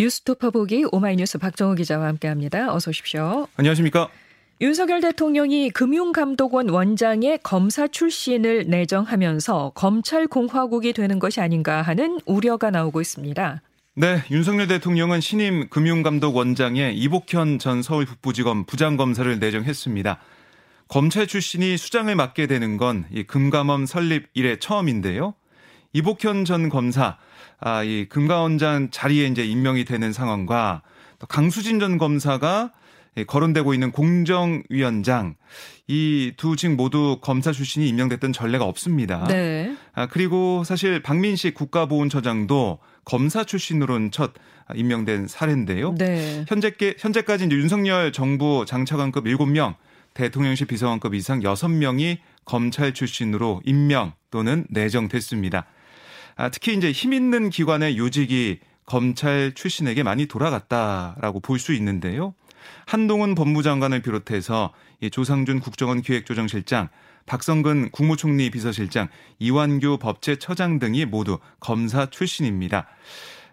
뉴스토퍼 보기 오마이뉴스 박정호 기자와 함께합니다. 어서 오십시오. 안녕하십니까? 윤석열 대통령이 금융감독원 원장의 검사 출신을 내정하면서 검찰 공화국이 되는 것이 아닌가 하는 우려가 나오고 있습니다. 네, 윤석열 대통령은 신임 금융감독 원장에 이복현 전 서울 북부지검 부장검사를 내정했습니다. 검찰 출신이 수장을 맡게 되는 건 이 금감원 설립 이래 처음인데요. 이복현 전 검사, 아, 이 금감원장 자리에 이제 임명이 되는 상황과 또 강수진 전 검사가 거론되고 있는 공정위원장 이 두 직 모두 검사 출신이 임명됐던 전례가 없습니다. 네. 아, 그리고 사실 박민식 국가보훈처장도 검사 출신으로는 첫 임명된 사례인데요. 네. 현재 현재까지 이제 윤석열 정부 장차관급 7명, 대통령실 비서관급 이상 6명이 검찰 출신으로 임명 또는 내정됐습니다. 아, 특히 이제 힘 있는 기관의 요직이 검찰 출신에게 많이 돌아갔다라고 볼 수 있는데요. 한동훈 법무장관을 비롯해서 조상준 국정원 기획조정실장, 박성근 국무총리 비서실장, 이완규 법제처장 등이 모두 검사 출신입니다.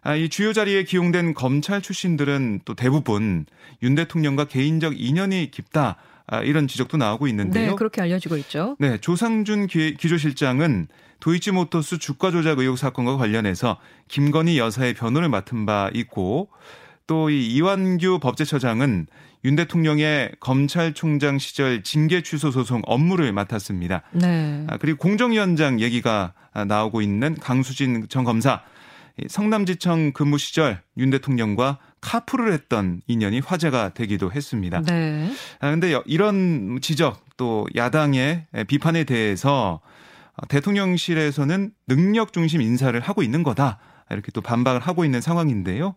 아, 이 주요 자리에 기용된 검찰 출신들은 또 대부분 윤 대통령과 개인적 인연이 깊다. 아, 이런 지적도 나오고 있는데요. 네, 그렇게 알려지고 있죠. 네, 조상준 기, 조실장은 도이치모터스 주가 조작 의혹 사건과 관련해서 김건희 여사의 변호를 맡은 바 있고 또 이 이완규 법제처장은 윤 대통령의 검찰총장 시절 징계 취소 소송 업무를 맡았습니다. 네. 아, 그리고 공정위원장 얘기가 나오고 있는 강수진 전 검사 성남지청 근무 시절 윤 대통령과 카풀을 했던 인연이 화제가 되기도 했습니다. 네. 아, 근데 이런 지적 또 야당의 비판에 대해서 대통령실에서는 능력 중심 인사를 하고 있는 거다. 이렇게 또 반박을 하고 있는 상황인데요.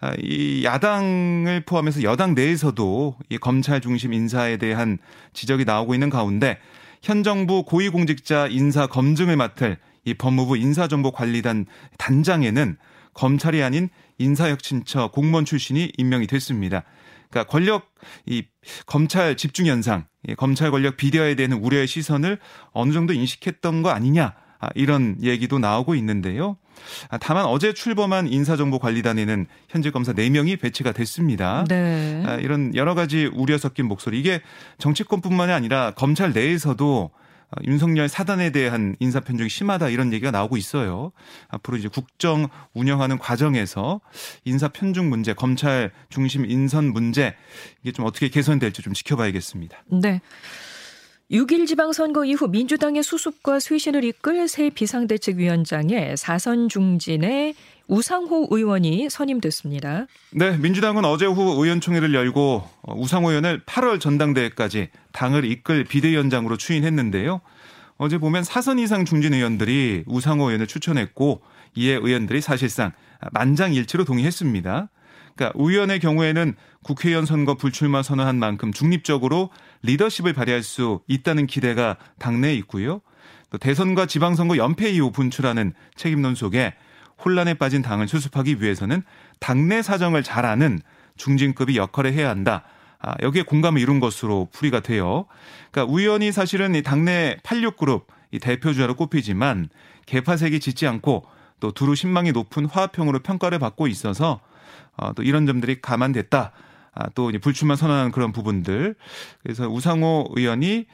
아, 이 야당을 포함해서 여당 내에서도 이 검찰 중심 인사에 대한 지적이 나오고 있는 가운데 현 정부 고위공직자 인사 검증을 맡을 이 법무부 인사정보관리단 단장에는 검찰이 아닌 인사혁신처 공무원 출신이 임명이 됐습니다. 그러니까 권력 이 검찰 집중 현상, 검찰 권력 비대화에 대한 우려의 시선을 어느 정도 인식했던 거 아니냐 아, 이런 얘기도 나오고 있는데요. 아, 다만 어제 출범한 인사정보관리단에는 현직 검사 4명이 배치가 됐습니다. 네. 아, 이런 여러 가지 우려 섞인 목소리 이게 정치권뿐만이 아니라 검찰 내에서도 윤석열 사단에 대한 인사 편중이 심하다 이런 얘기가 나오고 있어요. 앞으로 이제 국정 운영하는 과정에서 인사 편중 문제, 검찰 중심 인선 문제 이게 좀 어떻게 개선될지 좀 지켜봐야겠습니다. 네. 6일 지방선거 이후 민주당의 수습과 쇄신을 이끌 새 비상대책위원장에 사선 중진의 우상호 의원이 선임됐습니다. 네, 민주당은 어제 오후 의원총회를 열고 우상호 의원을 8월 전당대회까지 당을 이끌 비대위원장으로 추인했는데요. 어제 보면 사선 이상 중진 의원들이 우상호 의원을 추천했고 이에 의원들이 사실상 만장일치로 동의했습니다. 그러니까 의원의 경우에는 국회의원 선거 불출마 선언한 만큼 중립적으로 리더십을 발휘할 수 있다는 기대가 당내에 있고요. 또 대선과 지방선거 연패 이후 분출하는 책임론 속에 혼란에 빠진 당을 수습하기 위해서는 당내 사정을 잘 아는 중진급이 역할을 해야 한다. 아, 여기에 공감을 이룬 것으로 풀이가 돼요. 그러니까 우연히 사실은 이 당내 86그룹 이 대표주자로 꼽히지만 개파색이 짙지 않고 또 두루 신망이 높은 화합형으로 평가를 받고 있어서 어, 또 이런 점들이 감안됐다. 아, 또 이제 불출마 선언하는 그런 부분들. 그래서 우상호 의원이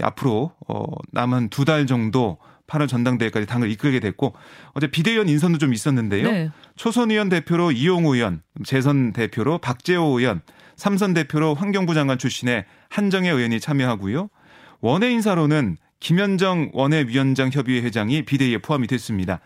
앞으로 어, 남은 두 달 정도 8월 전당대회까지 당을 이끌게 됐고 어제 비대위원 인선도 좀 있었는데요. 네. 초선 의원 대표로 이용우 의원, 재선 대표로 박재호 의원, 삼선 대표로 환경부 장관 출신의 한정혜 의원이 참여하고요. 원외 인사로는 김현정 원외위원장 협의회 회장이 비대위에 포함이 됐습니다.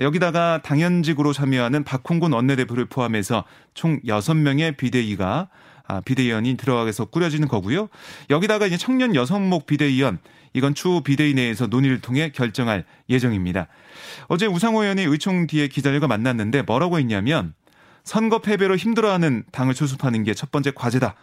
여기다가 당연직으로 참여하는 박홍근 원내대표를 포함해서 총 6명의 비대위가 아, 비대위원이 들어가서 꾸려지는 거고요. 여기다가 이제 청년 여성목 비대위원 이건 추후 비대위 내에서 논의를 통해 결정할 예정입니다. 어제 우상호 의원이 의총 뒤에 기자들과 만났는데 뭐라고 했냐면 선거 패배로 힘들어하는 당을 수습하는 게 첫 번째 과제다.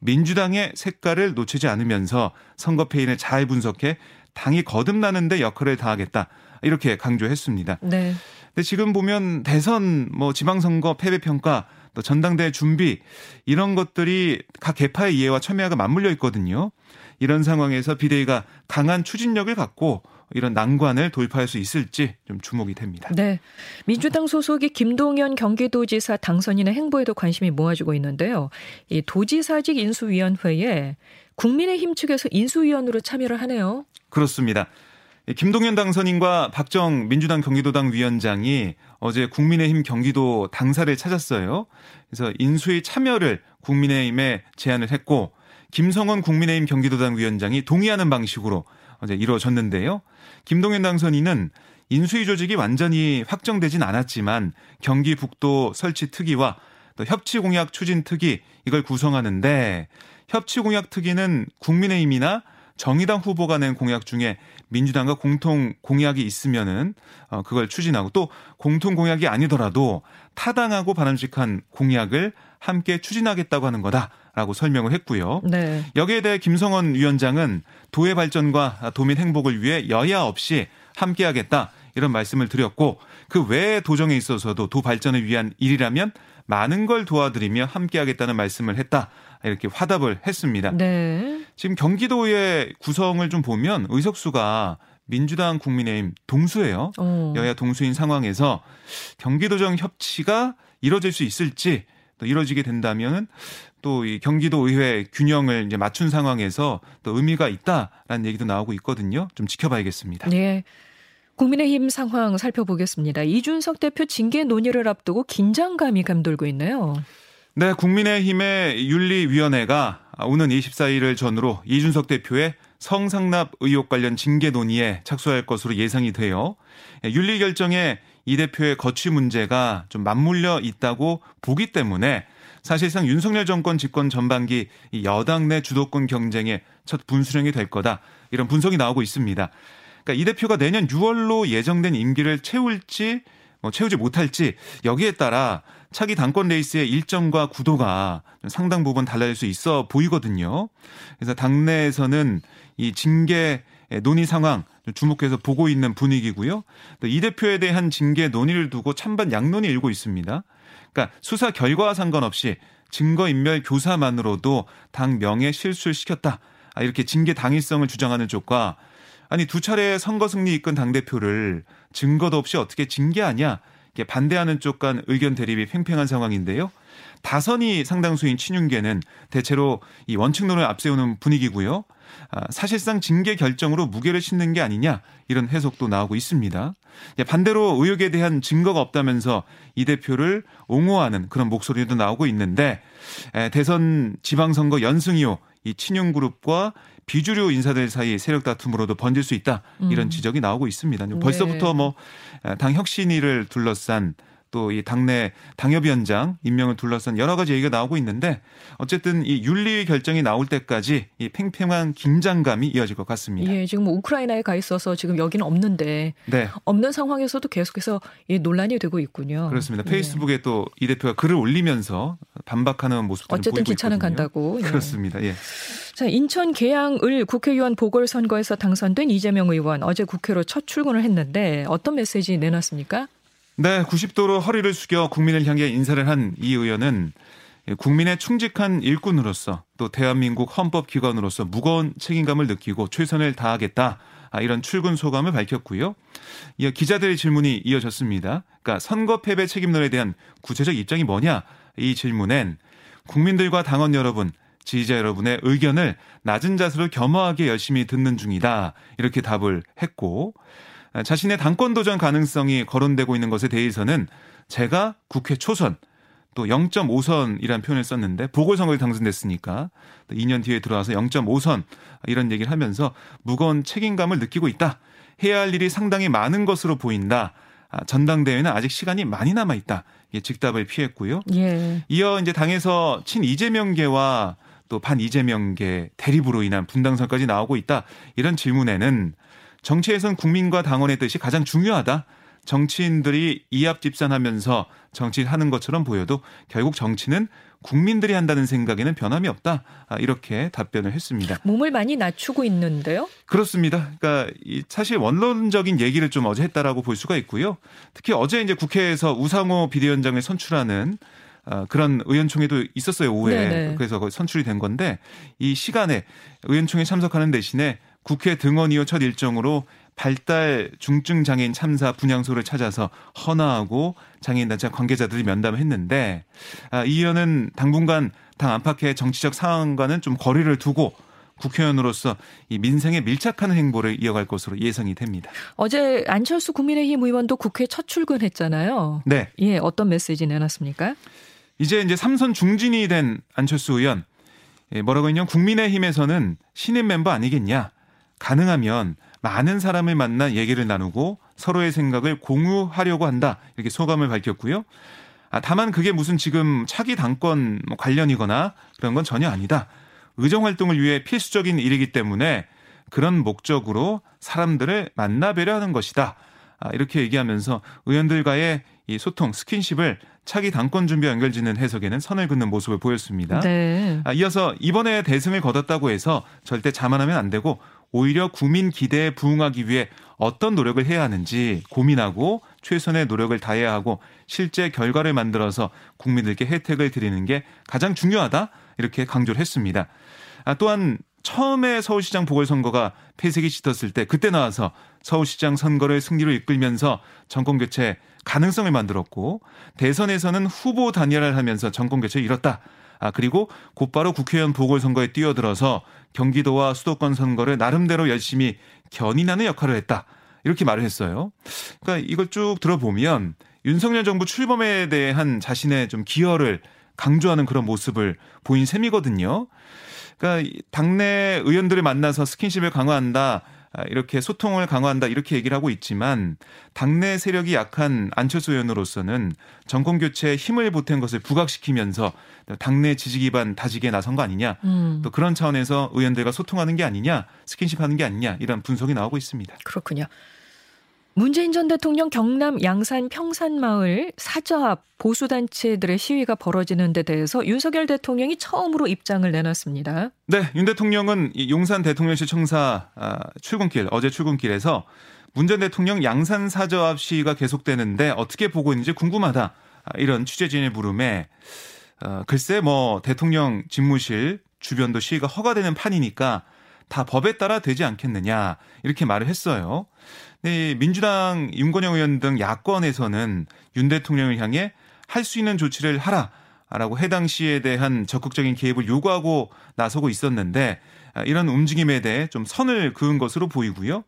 민주당의 색깔을 놓치지 않으면서 선거 패인을 잘 분석해 당이 거듭나는데 역할을 다하겠다. 이렇게 강조했습니다. 네. 근데 지금 보면 대선 뭐 지방선거 패배 평가 또 전당대회 준비 이런 것들이 각 개파의 이해와 첨예가 맞물려 있거든요. 이런 상황에서 비대위가 강한 추진력을 갖고 이런 난관을 돌파할 수 있을지 좀 주목이 됩니다. 네. 민주당 소속의 김동연 경기도지사 당선인의 행보에도 관심이 모아지고 있는데요. 이 도지사직 인수위원회에 국민의힘 측에서 인수위원으로 참여를 하네요. 그렇습니다. 김동연 당선인과 박정 민주당 경기도당 위원장이 어제 국민의힘 경기도 당사를 찾았어요. 그래서 인수위 참여를 국민의힘에 제안을 했고 김성원 국민의힘 경기도당 위원장이 동의하는 방식으로 어제 이루어졌는데요. 김동연 당선인은 인수위 조직이 완전히 확정되진 않았지만 경기 북도 설치 특위와 또 협치 공약 추진 특위 이걸 구성하는데 협치 공약 특위는 국민의힘이나 정의당 후보가 낸 공약 중에 민주당과 공통 공약이 있으면은 어 그걸 추진하고 또 공통 공약이 아니더라도 타당하고 바람직한 공약을 함께 추진하겠다고 하는 거다 라고 설명을 했고요. 네. 여기에 대해 김성원 위원장은 도의 발전과 도민 행복을 위해 여야 없이 함께하겠다 이런 말씀을 드렸고 그 외의 도정에 있어서도 도 발전을 위한 일이라면 많은 걸 도와드리며 함께하겠다는 말씀을 했다. 이렇게 화답을 했습니다. 네. 지금 경기도의 구성을 좀 보면 의석수가 민주당 국민의힘 동수예요. 오. 어. 여야 동수인 상황에서 경기도정 협치가 이뤄질 수 있을지 또 이뤄지게 된다면 또 이 경기도 의회 균형을 이제 맞춘 상황에서 또 의미가 있다라는 얘기도 나오고 있거든요. 좀 지켜봐야겠습니다. 네. 국민의힘 상황 살펴보겠습니다. 이준석 대표 징계 논의를 앞두고 긴장감이 감돌고 있네요. 네, 국민의힘의 윤리위원회가 오는 24일을 전후로 이준석 대표의 성상납 의혹 관련 징계 논의에 착수할 것으로 예상이 돼요. 윤리 결정에 이 대표의 거취 문제가 좀 맞물려 있다고 보기 때문에 사실상 윤석열 정권 집권 전반기 여당 내 주도권 경쟁의 첫 분수령이 될 거다. 이런 분석이 나오고 있습니다. 그러니까 이 대표가 내년 6월로 예정된 임기를 채울지 뭐 채우지 못할지 여기에 따라 차기 당권 레이스의 일정과 구도가 상당 부분 달라질 수 있어 보이거든요. 그래서 당내에서는 이 징계 논의 상황 주목해서 보고 있는 분위기고요. 또이 대표에 대한 징계 논의를 두고 찬반 양론이 일고 있습니다. 그러니까 수사 결과와 상관없이 증거 인멸 교사만으로도 당 명예 실수를 시켰다. 아, 이렇게 징계 당위성을 주장하는 쪽과 아니 두 차례 선거 승리 이끈 당 대표를 증거도 없이 어떻게 징계하냐 반대하는 쪽 간 의견 대립이 팽팽한 상황인데요. 다선이 상당수인 친윤계는 대체로 이 원칙론을 앞세우는 분위기고요. 아, 사실상 징계 결정으로 무게를 싣는 게 아니냐 이런 해석도 나오고 있습니다. 반대로 의혹에 대한 증거가 없다면서 이 대표를 옹호하는 그런 목소리도 나오고 있는데 대선 지방선거 연승 이후 이 친윤 그룹과 비주류 인사들 사이 세력 다툼으로도 번질 수 있다 이런 음. 지적이 나오고 있습니다. 벌써부터 네. 뭐당 혁신위를 둘러싼 또 이 당내 당협위원장 임명을 둘러싼 여러 가지 얘기가 나오고 있는데 어쨌든 이 윤리 결정이 나올 때까지 이 팽팽한 긴장감이 이어질 것 같습니다. 예, 지금 뭐 우크라이나에 가 있어서 지금 여기는 없는데 네. 없는 상황에서도 계속해서 이 논란이 되고 있군요. 그렇습니다. 페이스북에 예. 또이 대표가 글을 올리면서 반박하는 모습도 어쨌든 기차는 있거든요. 간다고. 예. 그렇습니다. 예. 자, 인천 계양을 국회의원 보궐선거에서 당선된 이재명 의원 어제 국회로 첫 출근을 했는데 어떤 메시지 내놨습니까? 네, 90도로 허리를 숙여 국민을 향해 인사를 한 이 의원은 국민의 충직한 일꾼으로서 또 대한민국 헌법기관으로서 무거운 책임감을 느끼고 최선을 다하겠다. 아, 이런 출근 소감을 밝혔고요. 이어 기자들의 질문이 이어졌습니다. 그러니까 선거 패배 책임론에 대한 구체적 입장이 뭐냐? 이 질문엔 국민들과 당원 여러분, 지지자 여러분의 의견을 낮은 자세로 겸허하게 열심히 듣는 중이다. 이렇게 답을 했고 자신의 당권 도전 가능성이 거론되고 있는 것에 대해서는 제가 국회 초선 또 0.5선이라는 표현을 썼는데 보궐선거에 당선됐으니까 또 2년 뒤에 들어와서 0.5선 이런 얘기를 하면서 무거운 책임감을 느끼고 있다. 해야 할 일이 상당히 많은 것으로 보인다. 아, 전당대회는 아직 시간이 많이 남아 있다. 예, 직답을 피했고요. 예. 이어 이제 당에서 친 이재명계와 또 반 이재명계 대립으로 인한 분당선까지 나오고 있다. 이런 질문에는 정치에선 국민과 당원의 뜻이 가장 중요하다. 정치인들이 이합집산하면서 정치하는 것처럼 보여도 결국 정치는 국민들이 한다는 생각에는 변함이 없다. 아, 이렇게 답변을 했습니다. 몸을 많이 낮추고 있는데요? 그렇습니다. 그러니까 사실 원론적인 얘기를 좀 어제 했다라고 볼 수가 있고요. 특히 어제 이제 국회에서 우상호 비대위원장을 선출하는 어, 그런 의원총회도 있었어요 오후에 네네. 그래서 선출이 된 건데 이 시간에 의원총회 참석하는 대신에 국회 등원 이후 첫 일정으로 발달 중증 장애인 참사 분향소를 찾아서 헌화하고 장애인 단체 관계자들이 면담을 했는데 아, 이 의원은 당분간 당 안팎의 정치적 상황과는 좀 거리를 두고 국회의원으로서 이 민생에 밀착하는 행보를 이어갈 것으로 예상이 됩니다. 어제 안철수 국민의힘 의원도 국회 첫 출근했잖아요. 네. 예, 어떤 메시지 내놨습니까? 이제 이제 삼선 중진이 된 안철수 의원 예, 뭐라고 했냐? 국민의힘에서는 신임 멤버 아니겠냐? 가능하면 많은 사람을 만나 얘기를 나누고 서로의 생각을 공유하려고 한다. 이렇게 소감을 밝혔고요. 아, 다만 그게 무슨 지금 차기 당권 뭐 관련이거나 그런 건 전혀 아니다. 의정 활동을 위해 필수적인 일이기 때문에 그런 목적으로 사람들을 만나 뵈려 하는 것이다. 아, 이렇게 얘기하면서 의원들과의 이 소통, 스킨십을 차기 당권 준비와 연결짓는 해석에는 선을 긋는 모습을 보였습니다. 네. 아, 이어서 이번에 대승을 거뒀다고 해서 절대 자만하면 안 되고 오히려 국민 기대에 부응하기 위해 어떤 노력을 해야 하는지 고민하고 최선의 노력을 다해야 하고 실제 결과를 만들어서 국민들께 혜택을 드리는 게 가장 중요하다 이렇게 강조를 했습니다. 아, 또한 처음에 서울시장 보궐선거가 폐색이 짙었을 때 그때 나와서 서울시장 선거를 승리로 이끌면서 정권 교체 가능성을 만들었고 대선에서는 후보 단일화를 하면서 정권 교체를 이뤘다. 아, 그리고 곧바로 국회의원 보궐선거에 뛰어들어서 경기도와 수도권 선거를 나름대로 열심히 견인하는 역할을 했다. 이렇게 말을 했어요. 그러니까 이걸 쭉 들어보면 윤석열 정부 출범에 대한 자신의 좀 기여를 강조하는 그런 모습을 보인 셈이거든요. 그러니까 당내 의원들을 만나서 스킨십을 강화한다. 아, 이렇게 소통을 강화한다 이렇게 얘기를 하고 있지만 당내 세력이 약한 안철수 의원으로서는 정권 교체에 힘을 보탠 것을 부각시키면서 당내 지지 기반 다지기에 나선 거 아니냐 음. 또 그런 차원에서 의원들과 소통하는 게 아니냐 스킨십하는 게 아니냐 이런 분석이 나오고 있습니다. 그렇군요. 문재인 전 대통령 경남 양산 평산마을 사저 앞 보수단체들의 시위가 벌어지는 데 대해서 윤석열 대통령이 처음으로 입장을 내놨습니다. 네, 윤 대통령은 용산 대통령실 청사 아, 출근길, 어제 출근길에서 문 전 대통령 양산 사저 앞 시위가 계속되는데 어떻게 보고 있는지 궁금하다. 아, 이런 취재진의 물음에 어, 글쎄 뭐 대통령 집무실 주변도 시위가 허가되는 판이니까 다 법에 따라 되지 않겠느냐 이렇게 말을 했어요. 네, 민주당 윤건영 의원 등 야권에서는 윤 대통령을 향해 할 수 있는 조치를 하라 라고 해당 시에 대한 적극적인 개입을 요구하고 나서고 있었는데 아, 이런 움직임에 대해 좀 선을 그은 것으로 보이고요.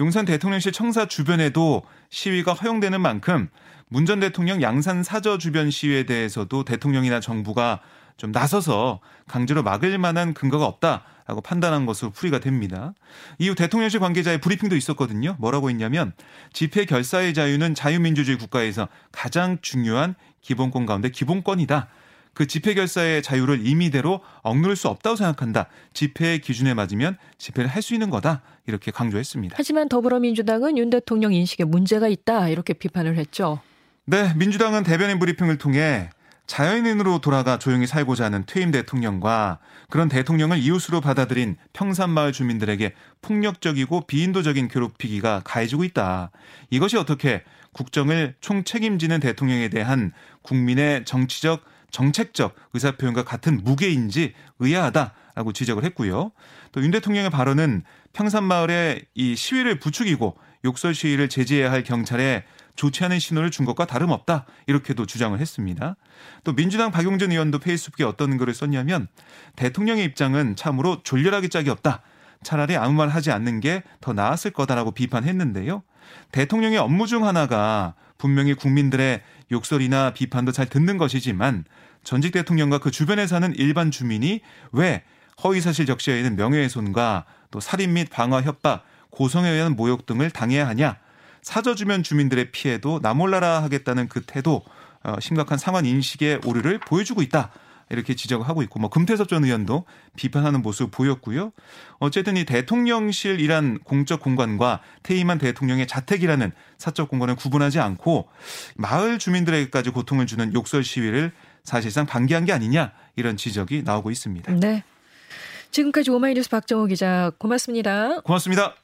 용산 대통령실 청사 주변에도 시위가 허용되는 만큼 문 전 대통령 양산 사저 주변 시위에 대해서도 대통령이나 정부가 좀 나서서 강제로 막을 만한 근거가 없다. 라고 판단한 것으로 풀이가 됩니다. 이후 대통령실 관계자의 브리핑도 있었거든요. 뭐라고 했냐면 집회 결사의 자유는 자유민주주의 국가에서 가장 중요한 기본권 가운데 기본권이다. 그 집회 결사의 자유를 임의대로 억누를 수 없다고 생각한다. 집회의 기준에 맞으면 집회를 할 수 있는 거다. 이렇게 강조했습니다. 하지만 더불어민주당은 윤 대통령 인식에 문제가 있다. 이렇게 비판을 했죠. 네, 민주당은 대변인 브리핑을 통해 자연인으로 돌아가 조용히 살고자 하는 퇴임 대통령과 그런 대통령을 이웃으로 받아들인 평산마을 주민들에게 폭력적이고 비인도적인 괴롭히기가 가해지고 있다. 이것이 어떻게 국정을 총책임지는 대통령에 대한 국민의 정치적, 정책적 의사표현과 같은 무게인지 의아하다라고 지적을 했고요. 또 윤 대통령의 발언은 평산마을의 이 시위를 부추기고 욕설 시위를 제지해야 할 경찰에 좋지 않은 신호를 준 것과 다름없다. 이렇게도 주장을 했습니다. 또 민주당 박용진 의원도 페이스북에 어떤 글을 썼냐면 대통령의 입장은 참으로 졸렬하기 짝이 없다. 차라리 아무 말 하지 않는 게 더 나았을 거다라고 비판했는데요. 대통령의 업무 중 하나가 분명히 국민들의 욕설이나 비판도 잘 듣는 것이지만 전직 대통령과 그 주변에 사는 일반 주민이 왜 허위사실 적시에 있는 명예훼손과 또 살인 및 방화 협박, 고성에 의한 모욕 등을 당해야 하냐 사저 주변 주민들의 피해도 나몰라라 하겠다는 그 태도 어, 심각한 상황 인식의 오류를 보여주고 있다. 이렇게 지적을 하고 있고 뭐 금태섭 전 의원도 비판하는 모습 보였고요. 어쨌든 이 대통령실이란 공적 공간과 퇴임한 대통령의 자택이라는 사적 공간을 구분하지 않고 마을 주민들에게까지 고통을 주는 욕설 시위를 사실상 방기한 게 아니냐 이런 지적이 나오고 있습니다. 네. 지금까지 오마이뉴스 박정호 기자 고맙습니다. 고맙습니다.